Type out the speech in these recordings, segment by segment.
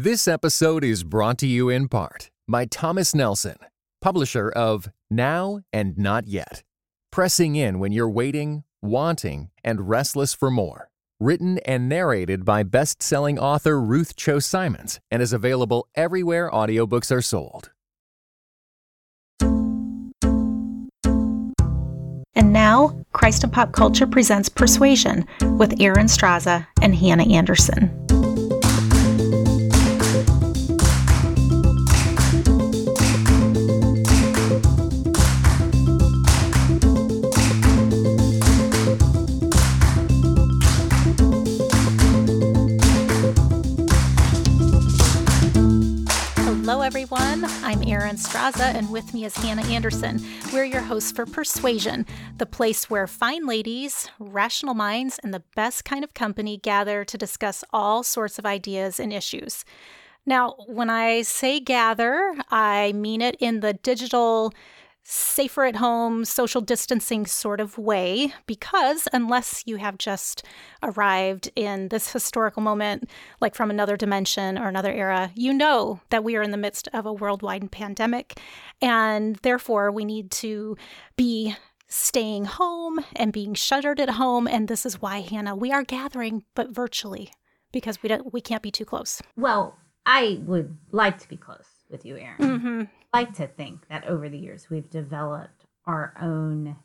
This episode is brought to you in part by Thomas Nelson, publisher of Now and Not Yet. Pressing in when you're waiting, wanting, and restless for more. Written and narrated by best selling author Ruth Chou Simons and is available everywhere audiobooks are sold. And now, Christ and Pop Culture presents Persuasion with Erin Straza and Hannah Anderson. I'm Straza, and with me is Hannah Anderson. We're your hosts for Persuasion, the place where fine ladies, rational minds, and the best kind of company gather to discuss all sorts of ideas and issues. Now, when I say gather, I mean it in the digital safer at home, social distancing sort of way, because unless you have just arrived in this historical moment, like from another dimension or another era, you know that we are in the midst of a worldwide pandemic. And therefore, we need to be staying home and being shuttered at home. And this is why, Hannah, we are gathering, but virtually, because we don't we can't be too close. Well, I would like to be close with you, Erin. Mm-hmm. Like to think that over the years we've developed our own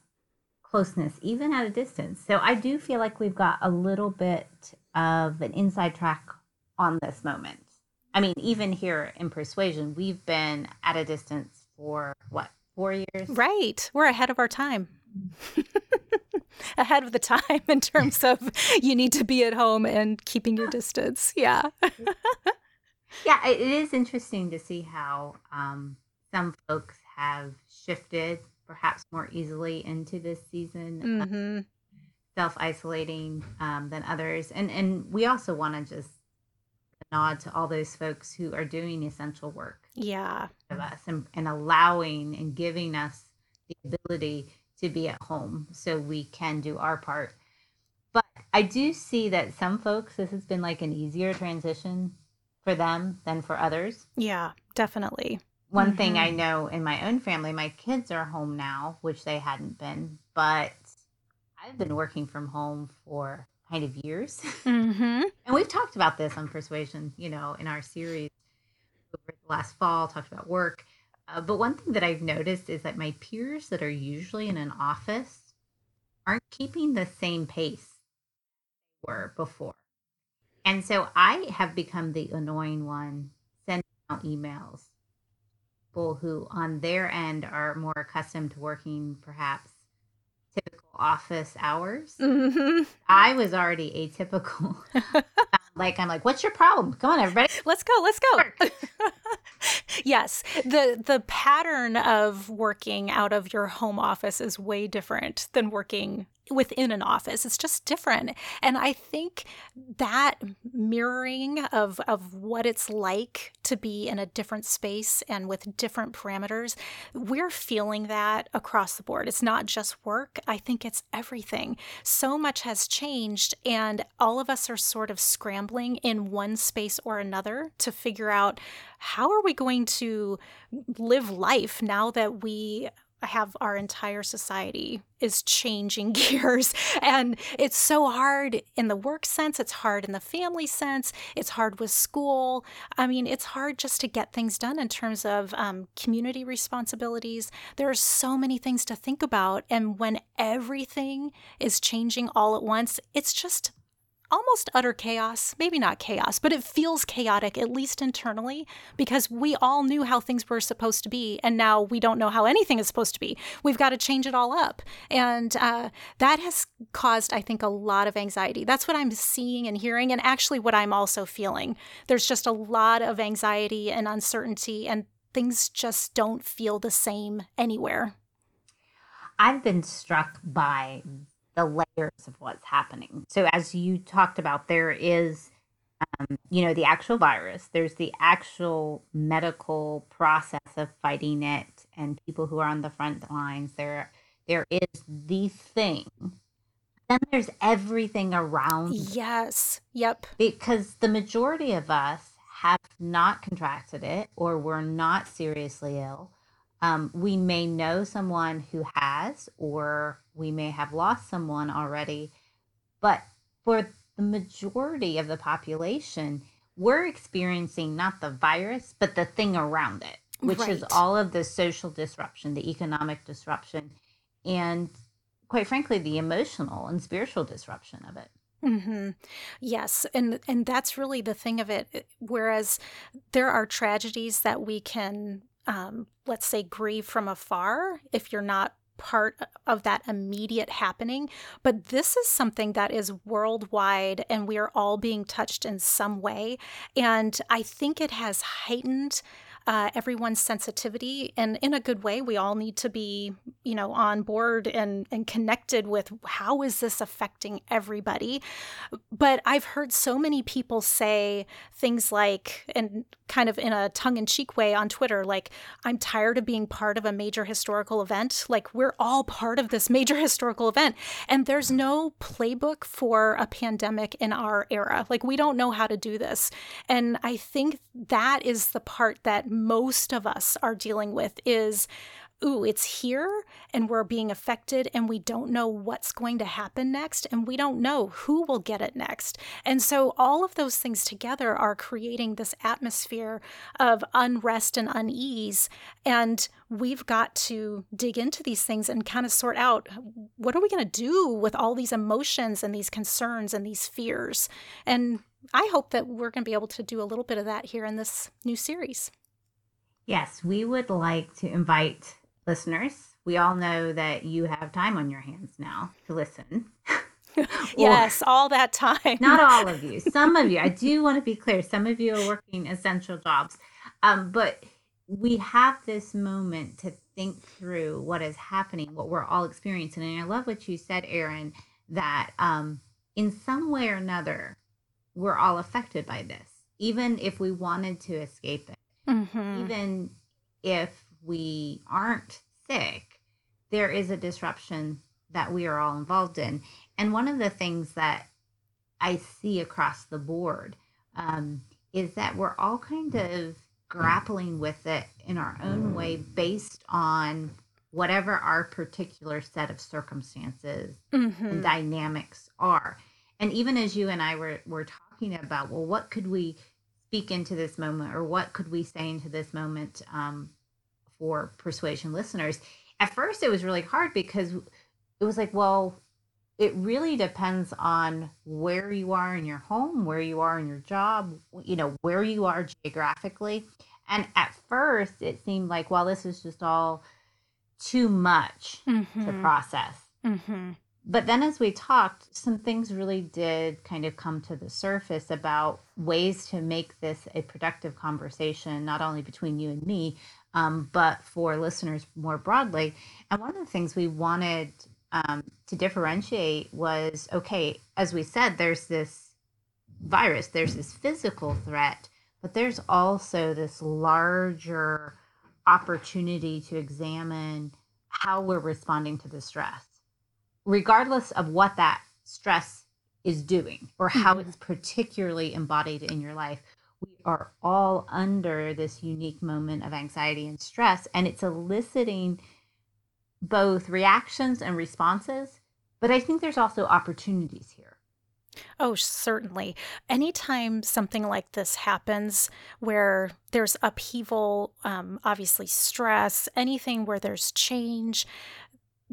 closeness, even at a distance. So I do feel like we've got a little bit of an inside track on this moment. I mean, even here in Persuasion, we've been at a distance for what, four years? Right. We're ahead of our time. ahead of the time in terms of you need to be at home and keeping your distance. Yeah. yeah, it is interesting to see how um, some folks have shifted perhaps more easily into this season, mm-hmm. self isolating um, than others. And, and we also want to just nod to all those folks who are doing essential work Yeah. of us and, and allowing and giving us the ability to be at home so we can do our part. But I do see that some folks, this has been like an easier transition for them than for others. Yeah, definitely. One thing I Mhm. know in my own family, my kids are home now, which they hadn't been, but I've been working from home for kind of years. Mm-hmm. And we've talked about this on Persuasion, you know, in our series over the last fall, talked about work. Uh, but one thing that I've noticed is that my peers that are usually in an office aren't keeping the same pace they were before. And so I have become the annoying one sending out emails. People who, on their end, are more accustomed to working perhaps typical office hours. Mm-hmm. I was already atypical. like I'm like, what's your problem? Come on, everybody. Let's go. Let's go. yes, the the pattern of working out of your home office is way different than working within an office. It's just different. And I think that mirroring of of what it's like to be in a different space and with different parameters, we're feeling that across the board. It's not just work. I think it's everything. So much has changed and all of us are sort of scrambling in one space or another to figure out how are we going to live life now that we have our entire society is changing gears and it's so hard in the work sense it's hard in the family sense it's hard with school. I mean it's hard just to get things done in terms of um, community responsibilities. There are so many things to think about and when everything is changing all at once it's just almost utter chaos. Maybe not chaos, but it feels chaotic, at least internally, because we all knew how things were supposed to be, and now we don't know how anything is supposed to be. We've got to change it all up. And uh, that has caused, I think, a lot of anxiety. That's what I'm seeing and hearing, and actually what I'm also feeling. There's just a lot of anxiety and uncertainty, and things just don't feel the same anywhere. I've been struck by the layers of what's happening. So, as you talked about, there is, um, you know, the actual virus, there's the actual medical process of fighting it, and people who are on the front lines. There, there is the thing. Then there's everything around Yes. Yep. because the majority of us have not contracted it or we're not seriously ill. Um, we may know someone who has, or we may have lost someone already. But for the majority of the population, we're experiencing not the virus, but the thing around it, which right. is all of the social disruption, the economic disruption, and quite frankly, the emotional and spiritual disruption of it. Mm-hmm. Yes, and and that's really the thing of it. Whereas there are tragedies that we can, um, let's say, grieve from afar if you're not part of that immediate happening. But this is something that is worldwide, and we are all being touched in some way. And I think it has heightened uh, everyone's sensitivity. And in a good way we all need to be you know on board and and connected with how is this affecting everybody. But i've heard so many people say things like and kind of in a tongue-in-cheek way on twitter like i'm tired of being part of a major historical event. Like we're all part of this major historical event. And there's no playbook for a pandemic in our era. Like we don't know how to do this. And i think that is the part that most of us are dealing with is ooh, it's here and we're being affected and we don't know what's going to happen next and we don't know who will get it next. And so all of those things together are creating this atmosphere of unrest and unease. And we've got to dig into these things and kind of sort out what are we going to do with all these emotions and these concerns and these fears. And I hope that we're going to be able to do a little bit of that here in this new series. Yes, we would like to invite listeners. We all know that you have time on your hands now to listen. yes, all that time. not all of you. Some of you. I do want to be clear. Some of you are working essential jobs. Um, but we have this moment to think through what is happening, what we're all experiencing. And I love what you said, Erin, that um, in some way or another, we're all affected by this, even if we wanted to escape it. Mm-hmm. Even if we aren't sick, there is a disruption that we are all involved in. And one of the things that I see across the board um, is that we're all kind of grappling with it in our own way based on whatever our particular set of circumstances mm-hmm. and dynamics are. And even as you and I were, were talking about, well, what could we speak into this moment or what could we say into this moment um, for persuasion listeners? At first it was really hard because it was like well it really depends on where you are in your home where you are in your job you know where you are geographically. And at first it seemed like well this is just all too much mm-hmm. to process. Mm-hmm but then as we talked, some things really did kind of come to the surface about ways to make this a productive conversation, not only between you and me, um, but for listeners more broadly. And one of the things we wanted um, to differentiate was okay, as we said, there's this virus, there's this physical threat, but there's also this larger opportunity to examine how we're responding to the stress regardless of what that stress is doing or how mm-hmm. it's particularly embodied in your life, we are all under this unique moment of anxiety and stress, and it's eliciting both reactions and responses. But I think there's also opportunities here. Oh, certainly. Anytime something like this happens where there's upheaval, um, obviously stress, anything where there's change,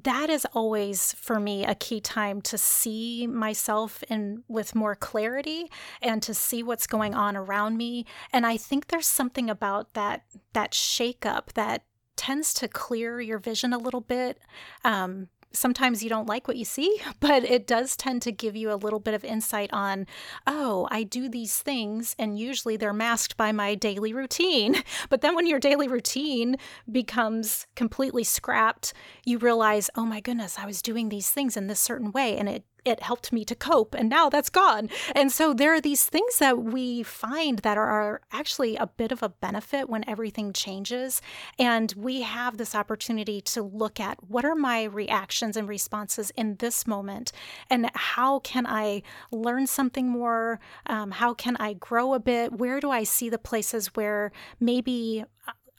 that is always for me a key time to see myself in with more clarity and to see what's going on around me. And i think there's something about that that shake up that tends to clear your vision a little bit. Um, sometimes you don't like what you see, but it does tend to give you a little bit of insight on, oh, I do these things, and usually they're masked by my daily routine. But then when your daily routine becomes completely scrapped, you realize, oh my goodness, I was doing these things in this certain way, and it it helped me to cope and now that's gone. And so there are these things that we find that are actually a bit of a benefit when everything changes. And we have this opportunity to look at what are my reactions and responses in this moment and how can i learn something more? Um, how can i grow a bit? Where do i see the places where maybe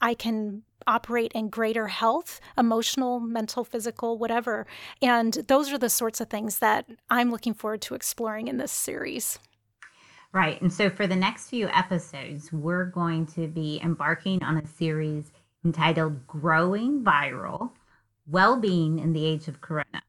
i can operate in greater health, emotional, mental, physical, whatever. And those are the sorts of things that I'm looking forward to exploring in this series. Right. And so for the next few episodes, we're going to be embarking on a series entitled Growing Viral Well Being in the Age of Corona.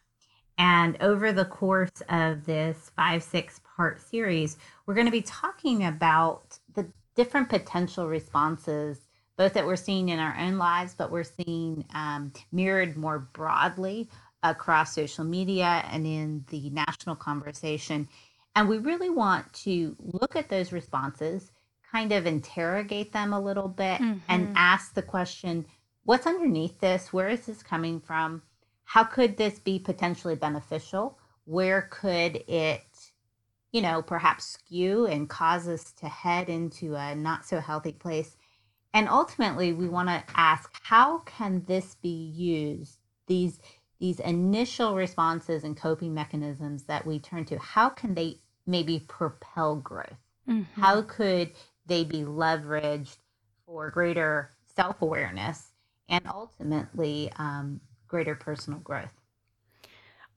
And over the course of this five, six part series, we're going to be talking about the different potential responses both that we're seeing in our own lives, but we're seeing um, mirrored more broadly across social media and in the national conversation. And we really want to look at those responses, kind of interrogate them a little bit, mm-hmm. and ask the question what's underneath this? Where is this coming from? How could this be potentially beneficial? Where could it, you know, perhaps skew and cause us to head into a not so healthy place? And ultimately we want to ask how can this be used these these initial responses and coping mechanisms that we turn to? How can they maybe propel growth? Mm-hmm. how could they be leveraged for greater self-awareness and ultimately um, greater personal growth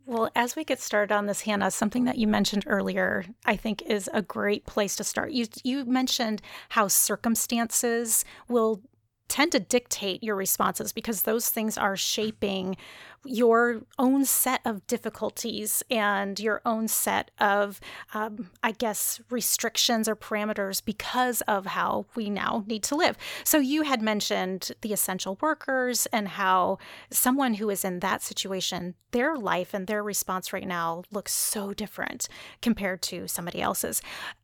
well, as we get started on this, Hannah, something that you mentioned earlier, I think is a great place to start. You you mentioned how circumstances will tend to dictate your responses because those things are shaping your own set of difficulties and your own set of, um, I guess, restrictions or parameters because of how we now need to live. So, you had mentioned the essential workers and how someone who is in that situation, their life and their response right now looks so different compared to somebody else's.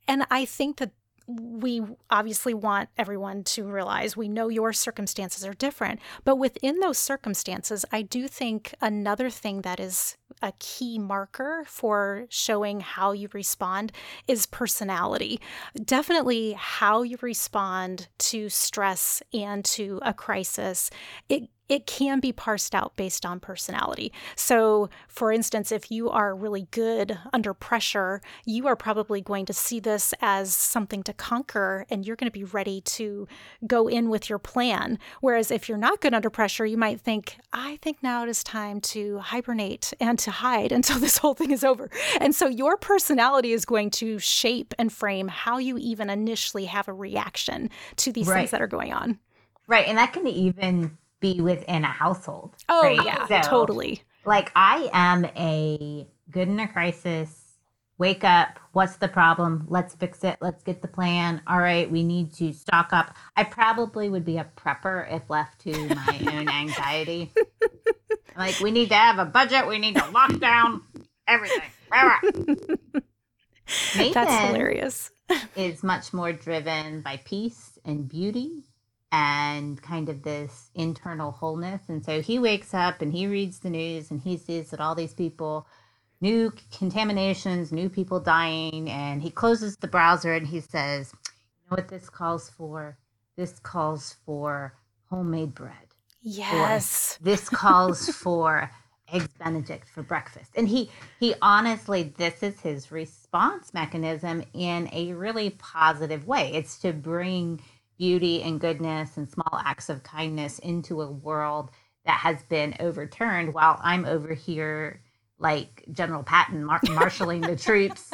And I think that we obviously want everyone to realize we know your circumstances are different, but within those circumstances, I do think another thing that is a key marker for showing how you respond is personality. Definitely how you respond to stress and to a crisis. It it can be parsed out based on personality. So, for instance, if you are really good under pressure, you are probably going to see this as something to conquer and you're going to be ready to go in with your plan. Whereas if you're not good under pressure, you might think, I think now it is time to hibernate and to hide until this whole thing is over. And so your personality is going to shape and frame how you even initially have a reaction to these right. things that are going on. Right. And that can even be within a household. Oh, right? yeah, so, totally. Like, I am a good in a crisis. Wake up. What's the problem? Let's fix it. Let's get the plan. All right, we need to stock up. I probably would be a prepper if left to my own anxiety. like, we need to have a budget. We need to lock down everything. Nathan That's hilarious. is much more driven by peace and beauty and kind of this internal wholeness. And so he wakes up and he reads the news and he sees that all these people, new contaminations, new people dying, and he closes the browser and he says, You know what this calls for? This calls for homemade bread. Yes. Or this calls for eggs benedict for breakfast and he he honestly this is his response mechanism in a really positive way it's to bring beauty and goodness and small acts of kindness into a world that has been overturned while I'm over here like General Patton mar- marshaling the troops.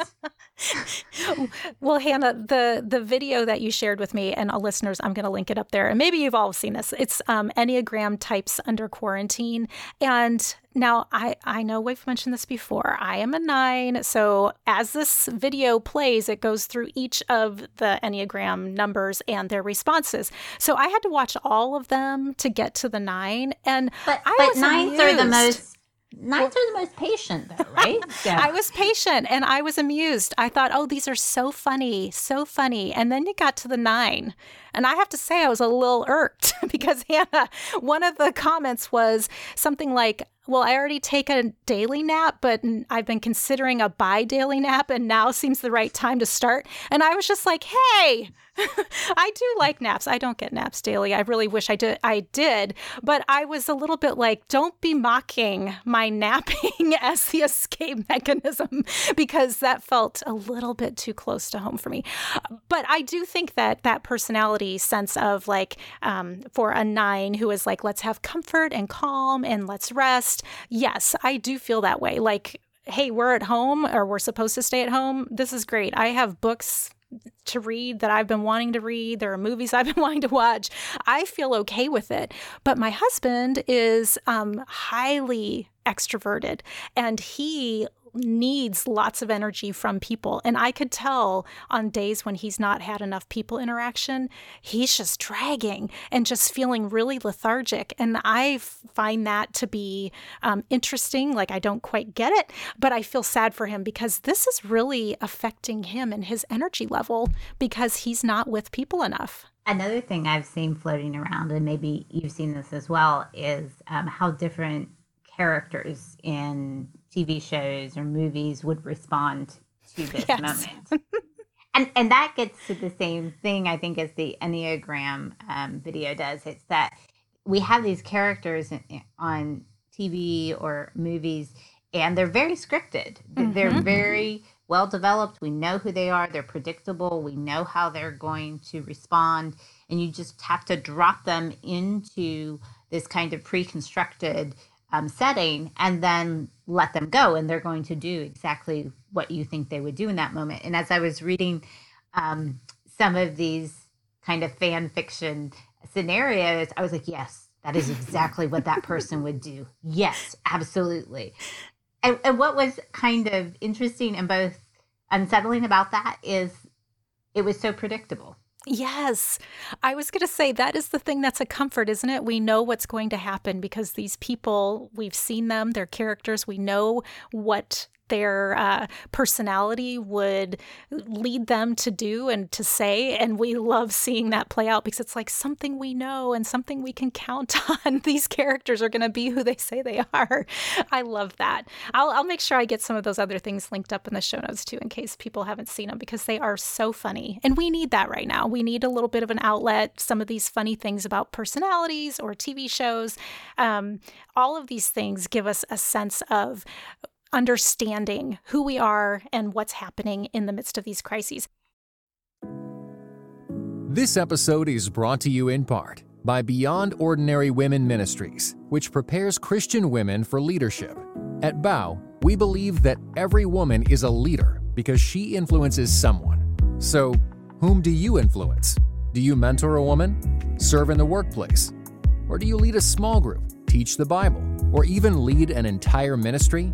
well, Hannah, the the video that you shared with me and listeners, I'm going to link it up there, and maybe you've all seen this. It's um, Enneagram types under quarantine, and now I I know we've mentioned this before. I am a nine, so as this video plays, it goes through each of the Enneagram numbers and their responses. So I had to watch all of them to get to the nine, and but, I but nines amused. are the most Nines are the most patient, though, right? So. I was patient and I was amused. I thought, oh, these are so funny, so funny. And then you got to the nine. And I have to say, I was a little irked because Hannah, one of the comments was something like, well, I already take a daily nap, but I've been considering a bi daily nap, and now seems the right time to start. And I was just like, hey, I do like naps. I don't get naps daily. I really wish I did. I did, but I was a little bit like, don't be mocking my napping as the escape mechanism because that felt a little bit too close to home for me. But I do think that that personality sense of like um, for a nine who is like, let's have comfort and calm and let's rest. Yes, I do feel that way. Like hey, we're at home or we're supposed to stay at home. This is great. I have books to read that I've been wanting to read. There are movies I've been wanting to watch. I feel okay with it. But my husband is um, highly extroverted and he needs lots of energy from people. And I could tell on days when he's not had enough people interaction, he's just dragging and just feeling really lethargic. And I find that to be um, interesting. Like, I don't quite get it, but I feel sad for him because this is really affecting him and his energy level because he's not with people enough. Another thing I've seen floating around, and maybe you've seen this as well, is um, how different characters in TV shows or movies would respond to this yes. moment. and and that gets to the same thing I think as the Enneagram um, video does. It's that we have these characters on TV or movies, and they're very scripted. Mm-hmm. They're very well developed. We know who they are. They're predictable. We know how they're going to respond, and you just have to drop them into this kind of pre-constructed um, setting and then let them go. And they're going to do exactly what you think they would do in that moment. And as i was reading um, some of these kind of fan fiction scenarios i was like yes that is exactly what that person would do. Yes absolutely. And, and what was kind of interesting and both unsettling about that is it was so predictable Yes. I was going to say that is the thing that's a comfort, isn't it? We know what's going to happen because these people, we've seen them, their characters, we know what their uh, personality would lead them to do and to say. And we love seeing that play out because it's like something we know and something we can count on. These characters are going to be who they say they are. I love that. I'll, I'll make sure I get some of those other things linked up in the show notes too, in case people haven't seen them because they are so funny. And we need that right now. We need a little bit of an outlet, some of these funny things about personalities or TV shows. Um, all of these things give us a sense of understanding who we are and what's happening in the midst of these crises. This episode is brought to you in part by Beyond Ordinary Women Ministries, which prepares Christian women for leadership. At Bow, we believe that every woman is a leader because she influences someone. So, whom do you influence? Do you mentor a woman? Serve in the workplace? Or do you lead a small group, teach the Bible, or even lead an entire ministry?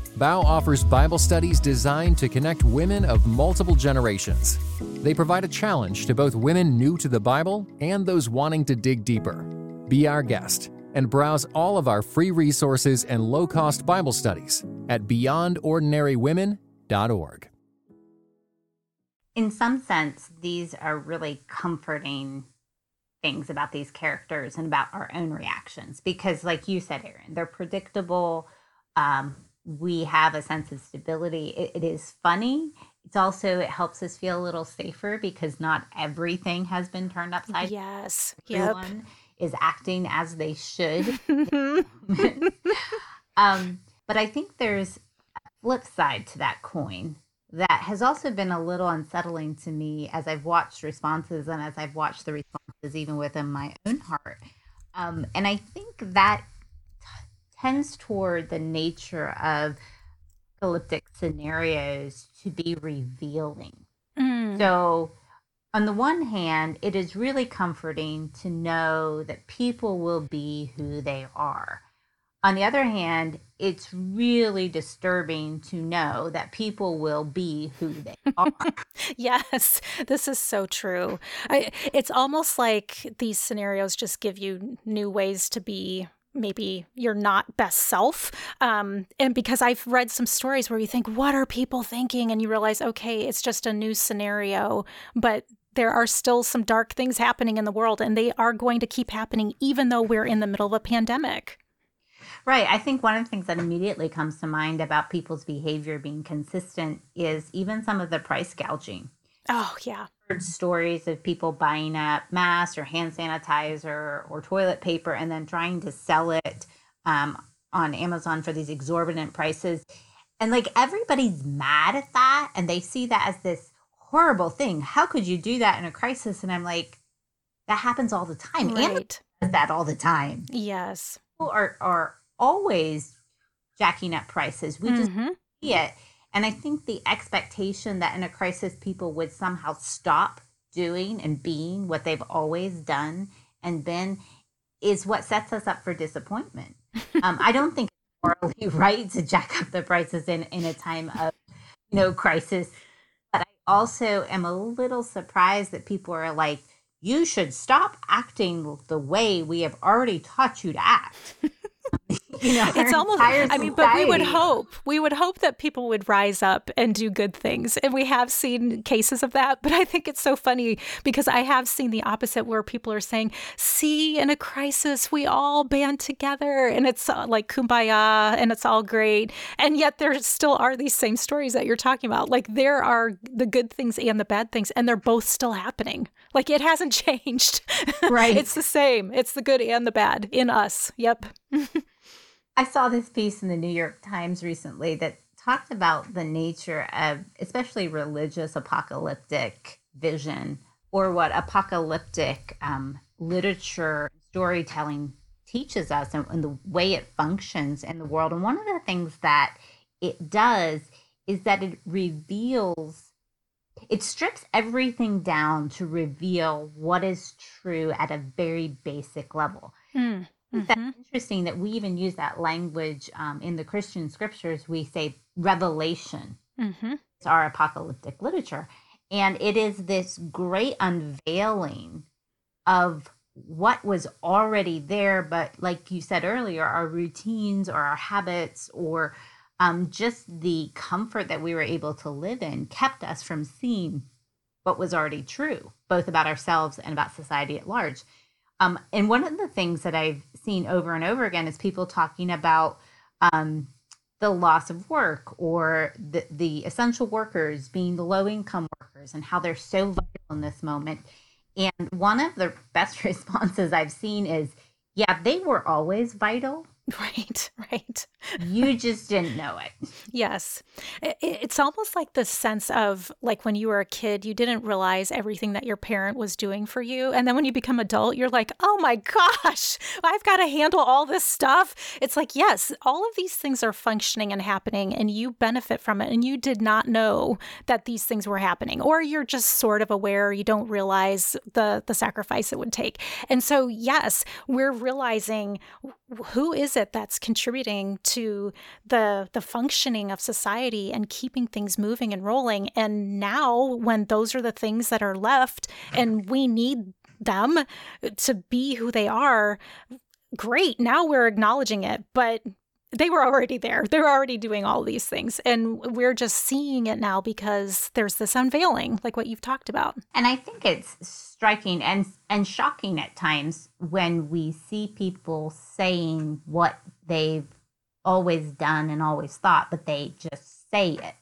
Bow offers Bible studies designed to connect women of multiple generations. They provide a challenge to both women new to the Bible and those wanting to dig deeper. Be our guest and browse all of our free resources and low cost Bible studies at beyondordinarywomen.org. In some sense, these are really comforting things about these characters and about our own reactions because, like you said, Erin, they're predictable. Um, we have a sense of stability. It, it is funny. It's also it helps us feel a little safer because not everything has been turned upside. Yes. Everyone yep. is acting as they should. um, but I think there's a flip side to that coin that has also been a little unsettling to me as I've watched responses and as I've watched the responses even within my own heart. Um, and I think that tends toward the nature of apocalyptic scenarios to be revealing. Mm. So, on the one hand, it is really comforting to know that people will be who they are. On the other hand, it's really disturbing to know that people will be who they are. yes, this is so true. I, it's almost like these scenarios just give you new ways to be maybe your not best self. Um, and because I've read some stories where you think, what are people thinking? And you realize, okay, it's just a new scenario, but there are still some dark things happening in the world and they are going to keep happening even though we're in the middle of a pandemic. Right. I think one of the things that immediately comes to mind about people's behavior being consistent is even some of the price gouging. Oh, yeah. Heard stories of people buying up masks or hand sanitizer or toilet paper and then trying to sell it um, on Amazon for these exorbitant prices. And like everybody's mad at that and they see that as this horrible thing. How could you do that in a crisis? And I'm like, that happens all the time. Right. Amazon does that all the time. Yes. People are, are always jacking up prices. We just mm-hmm. see it. And I think the expectation that in a crisis people would somehow stop doing and being what they've always done and been is what sets us up for disappointment. Um, I don't think it's morally right to jack up the prices in, in a time of you know crisis. But I also am a little surprised that people are like, you should stop acting the way we have already taught you to act. you know, it's almost i mean but we would hope we would hope that people would rise up and do good things. And we have seen cases of that but i think it's so funny because i have seen the opposite where people are saying see in a crisis we all band together and it's uh, like kumbaya and it's all great. And yet there still are these same stories that you're talking about. Like there are the good things and the bad things and they're both still happening. Like it hasn't changed. Right. It's the same. It's the good and the bad in us. Yep I saw this piece in the New York Times recently that talked about the nature of especially religious apocalyptic vision or what apocalyptic um, literature storytelling teaches us and, and the way it functions in the world. And one of the things that it does is that it reveals it strips everything down to reveal what is true at a very basic level. Mm. Mm-hmm. That's interesting that we even use that language um, in the Christian scriptures. We say revelation. Mm-hmm. It's our apocalyptic literature. And it is this great unveiling of what was already there, but like you said earlier, our routines or our habits or um, just the comfort that we were able to live in kept us from seeing what was already true, both about ourselves and about society at large. Um, and one of the things that I've seen over and over again is people talking about um, the loss of work or the, the essential workers being the low income workers and how they're so vital in this moment. And one of the best responses I've seen is, yeah, they were always vital, Right, right. You just didn't know it. yes. It's almost like the sense of like when you were a kid, you didn't realize everything that your parent was doing for you. And then when you become adult, you're like, oh my gosh, I've got to handle all this stuff. It's like, yes, all of these things are functioning and happening, and you benefit from it. And you did not know that these things were happening, or you're just sort of aware, you don't realize the, the sacrifice it would take. And so, yes, we're realizing who is it that's contributing to the the functioning of society and keeping things moving and rolling and now when those are the things that are left and we need them to be who they are great now we're acknowledging it but they were already there. They're already doing all these things. And we're just seeing it now because there's this unveiling, like what you've talked about. And I think it's striking and and shocking at times when we see people saying what they've always done and always thought, but they just say it.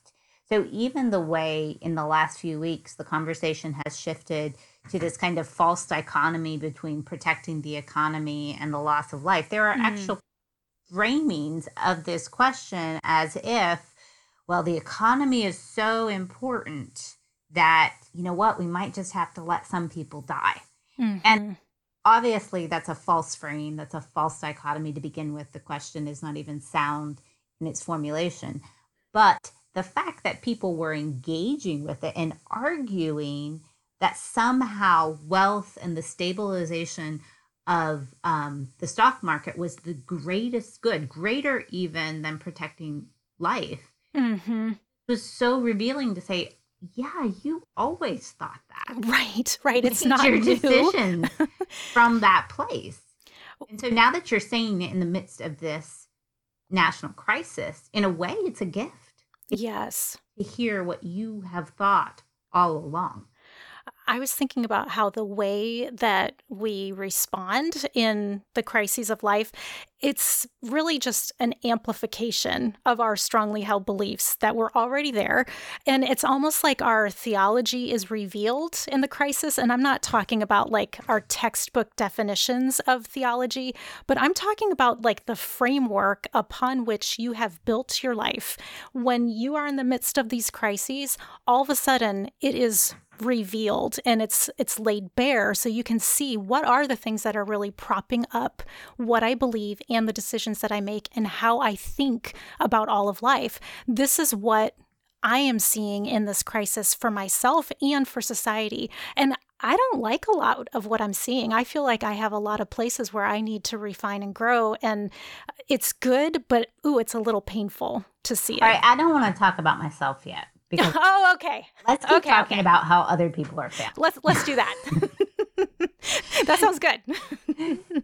So even the way in the last few weeks the conversation has shifted to this kind of false dichotomy between protecting the economy and the loss of life, there are mm. actual framings of this question as if, well, the economy is so important that, you know what, we might just have to let some people die. Mm-hmm. And obviously, that's a false frame. That's a false dichotomy to begin with. The question is not even sound in its formulation. But the fact that people were engaging with it and arguing that somehow wealth and the stabilization of um, the stock market was the greatest good, greater even than protecting life. Mm-hmm. Was so revealing to say, yeah, you always thought that. Right, right. It's not your new. decisions from that place. Oh. And so now that you're saying it in the midst of this national crisis, in a way, it's a gift Yes. to hear what you have thought all along. I was thinking about how the way that we respond in the crises of life, it's really just an amplification of our strongly held beliefs that were already there. And it's almost like our theology is revealed in the crisis. And I'm not talking about like our textbook definitions of theology, but I'm talking about like the framework upon which you have built your life. When you are in the midst of these crises, all of a sudden it is revealed and it's it's laid bare so you can see what are the things that are really propping up what I believe and the decisions that I make and how I think about all of life. This is what I am seeing in this crisis for myself and for society. And I don't like a lot of what I'm seeing. I feel like I have a lot of places where I need to refine and grow. And it's good, but ooh, it's a little painful to see it. All right, I don't want to talk about myself yet because oh, okay. let's keep Okay, talking okay. about how other people are feeling. Let's let's do that. that sounds good.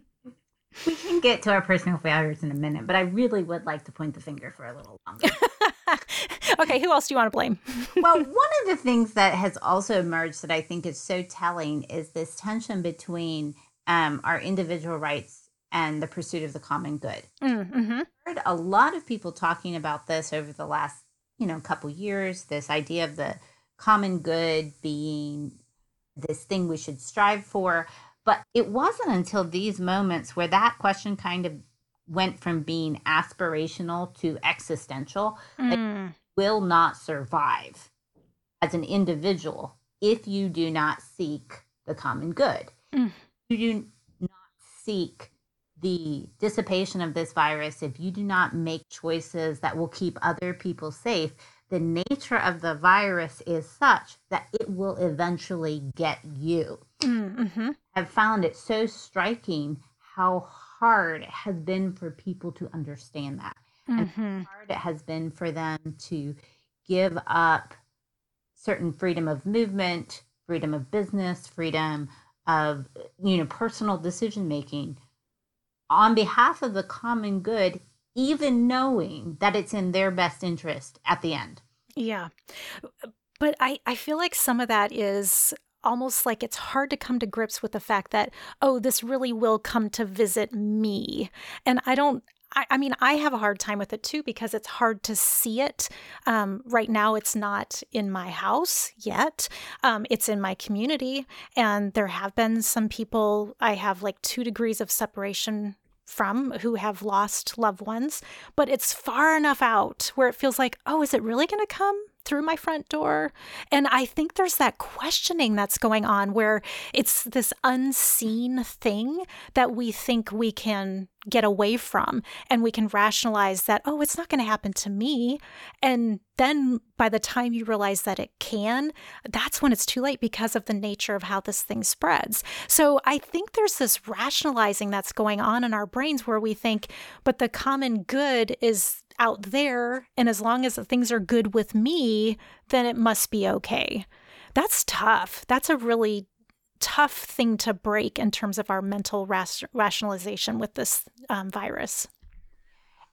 We can get to our personal failures in a minute, but I really would like to point the finger for a little longer. okay, who else do you want to blame? well, one of the things that has also emerged that I think is so telling is this tension between um, our individual rights and the pursuit of the common good. Mm-hmm. heard a lot of people talking about this over the last, you know, couple years. This idea of the common good being this thing we should strive for, but it wasn't until these moments where that question kind of went from being aspirational to existential. Mm. Will not survive as an individual if you do not seek the common good. Mm. You do not seek the dissipation of this virus, if you do not make choices that will keep other people safe, the nature of the virus is such that it will eventually get you. Mm-hmm. I've found it so striking how hard it has been for people to understand that. And Mm-hmm. how hard it has been for them to give up certain freedom of movement, freedom of business, freedom of you know personal decision making on behalf of the common good even knowing that it's in their best interest at the end. Yeah. But I, I feel like some of that is almost like it's hard to come to grips with the fact that, oh, this really will come to visit me. And I don't. I, I mean, I have a hard time with it too because it's hard to see it. Um, right now, it's not in my house yet. Um, it's in my community. And there have been some people I have like two degrees of separation from who have lost loved ones, but it's far enough out where it feels like, oh, is it really going to come through my front door? And I think there's that questioning that's going on where it's this unseen thing that we think we can get away from and we can rationalize that, oh, it's not going to happen to me. And then by the time you realize that it can, that's when it's too late because of the nature of how this thing spreads. So I think there's this rationalizing that's going on in our brains where we think, but the common good is out there. And as long as things are good with me, then it must be okay. That's tough. That's a really tough thing to break in terms of our mental ras- rationalization with this um, virus.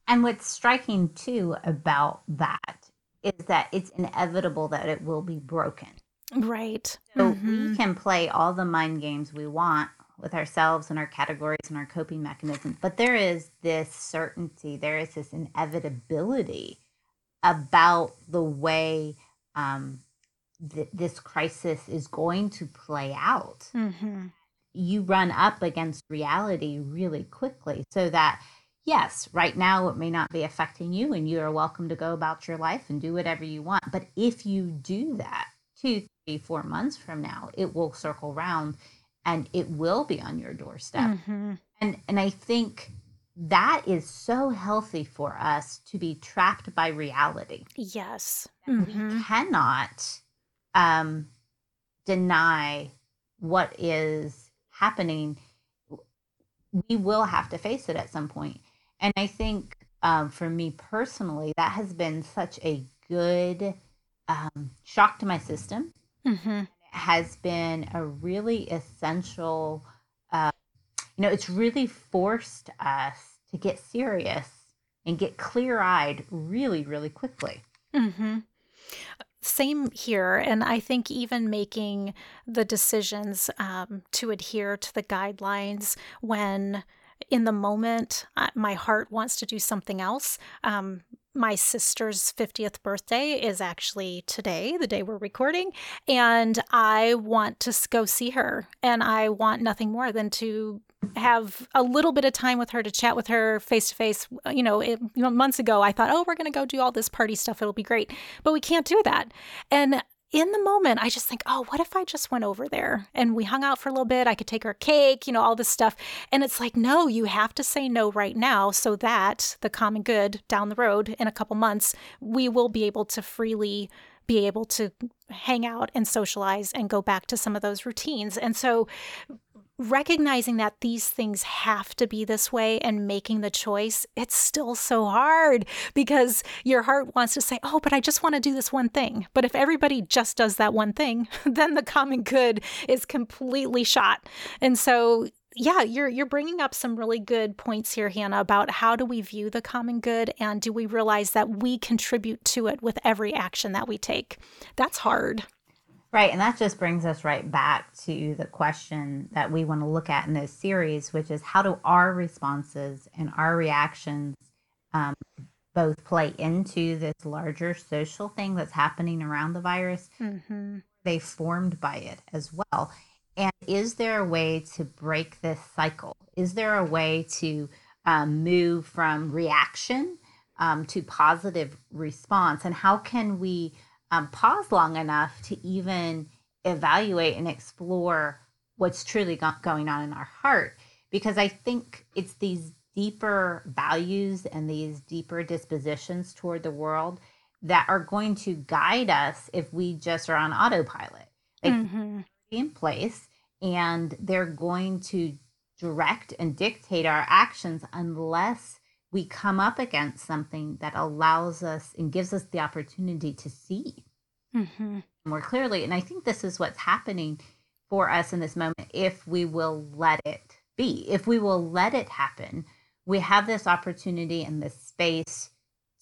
And what's striking too about that is that it's inevitable that it will be broken. Right. So Mhm. we can play all the mind games we want with ourselves and our categories and our coping mechanisms, but there is this certainty, there is this inevitability about the way um, th- this crisis is going to play out. Mhm. You run up against reality really quickly so that. Yes, right now it may not be affecting you, and you are welcome to go about your life and do whatever you want. But if you do that two, three, four months from now, it will circle round and it will be on your doorstep. Mhm. And and I think that is so healthy for us to be trapped by reality. Yes. We Mhm. cannot um, deny what is happening. we will have to face it at some point. And I think um, for me personally, that has been such a good um, shock to my system. Mm-hmm. Has been a really essential, uh, you know, it's really forced us to get serious and get clear eyed really, really quickly. Mm-hmm. Same here. And I think even making the decisions um, to adhere to the guidelines when in the moment my heart wants to do something else. Um, my sister's 50th birthday is actually today, the day we're recording, and I want to go see her. And I want nothing more than to have a little bit of time with her to chat with her face to face. You know, it, you know, months ago I thought, oh, we're going to go do all this party stuff. It'll be great. But we can't do that. And in the moment, I just think, oh, what if I just went over there and we hung out for a little bit? I could take her cake, you know, all this stuff. And it's like, no, you have to say no right now so that the common good down the road in a couple months, we will be able to freely be able to hang out and socialize and go back to some of those routines. And so recognizing that these things have to be this way and making the choice, it's still so hard because your heart wants to say, Oh, but I just want to do this one thing. But if everybody just does that one thing, then the common good is completely shot. And so, yeah, you're you're bringing up some really good points here, Hannah, about how do we view the common good and do we realize that we contribute to it with every action that we take? That's hard. Right. And that just brings us right back to the question that we want to look at in this series, which is how do our responses and our reactions um, both play into this larger social thing that's happening around the virus? Mm-hmm. They formed by it as well. And is there a way to break this cycle? Is there a way to um, move from reaction um, to positive response? And how can we? Um, pause long enough to even evaluate and explore what's truly going on in our heart. Because I think it's these deeper values and these deeper dispositions toward the world that are going to guide us if we just are on autopilot. Like mm-hmm. in place and they're going to direct and dictate our actions unless we come up against something that allows us and gives us the opportunity to see mm-hmm. more clearly. And I think this is what's happening for us in this moment if we will let it be, if we will let it happen. We have this opportunity and this space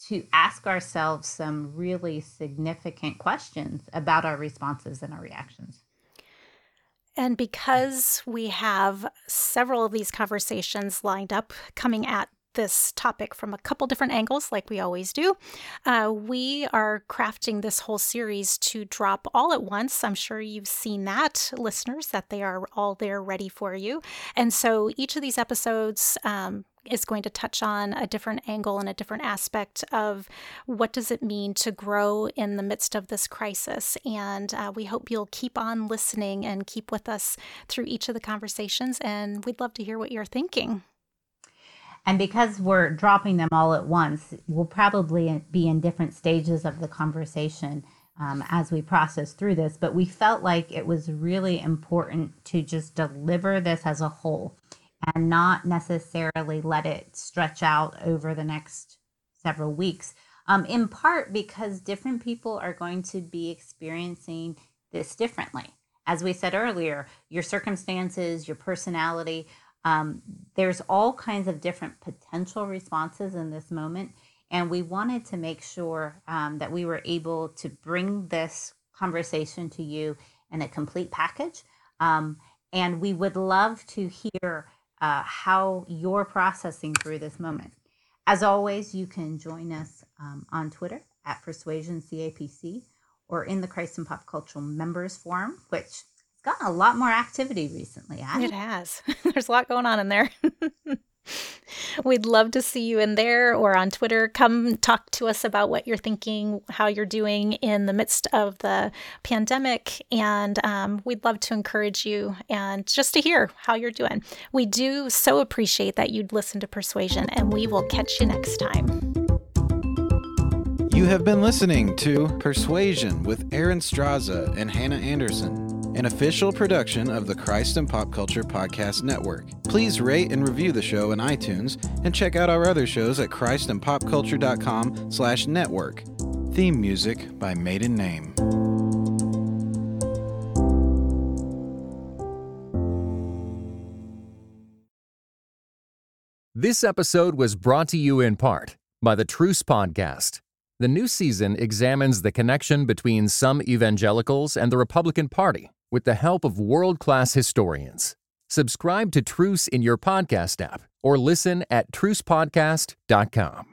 to ask ourselves some really significant questions about our responses and our reactions. And because we have several of these conversations lined up coming at this topic from a couple different angles, like we always do. Uh, we are crafting this whole series to drop all at once. I'm sure you've seen that, listeners, that they are all there ready for you. And so each of these episodes, um, is going to touch on a different angle and a different aspect of what does it mean to grow in the midst of this crisis and uh, we hope you'll keep on listening and keep with us through each of the conversations and we'd love to hear what you're thinking and because we're dropping them all at once, we'll probably be in different stages of the conversation um, as we process through this. But we felt like it was really important to just deliver this as a whole and not necessarily let it stretch out over the next several weeks. Um, in part because different people are going to be experiencing this differently. As we said earlier, your circumstances, your personality um, there's all kinds of different potential responses in this moment. And we wanted to make sure um, that we were able to bring this conversation to you in a complete package. Um, and we would love to hear uh, how you're processing through this moment. As always, you can join us um, on Twitter at Persuasion CAPC or in the Christ and Pop Culture Members Forum, which gotten a lot more activity recently. It has. There's a lot going on in there. We'd love to see you in there or on Twitter. Come talk to us about what you're thinking, how you're doing in the midst of the pandemic. And um, we'd love to encourage you and just to hear how you're doing. We do so appreciate that you'd listen to Persuasion, and we will catch you next time. You have been listening to Persuasion with Erin Straza and Hannah Anderson. An official production of the Christ and Pop Culture Podcast Network. Please rate and review the show in iTunes and check out our other shows at christandpopculture.com slash network. Theme music by Maiden Name. This episode was brought to you in part by the Truce Podcast. The new season examines the connection between some evangelicals and the Republican Party with the help of world class historians. Subscribe to Truce in your podcast app or listen at trucepodcast.com.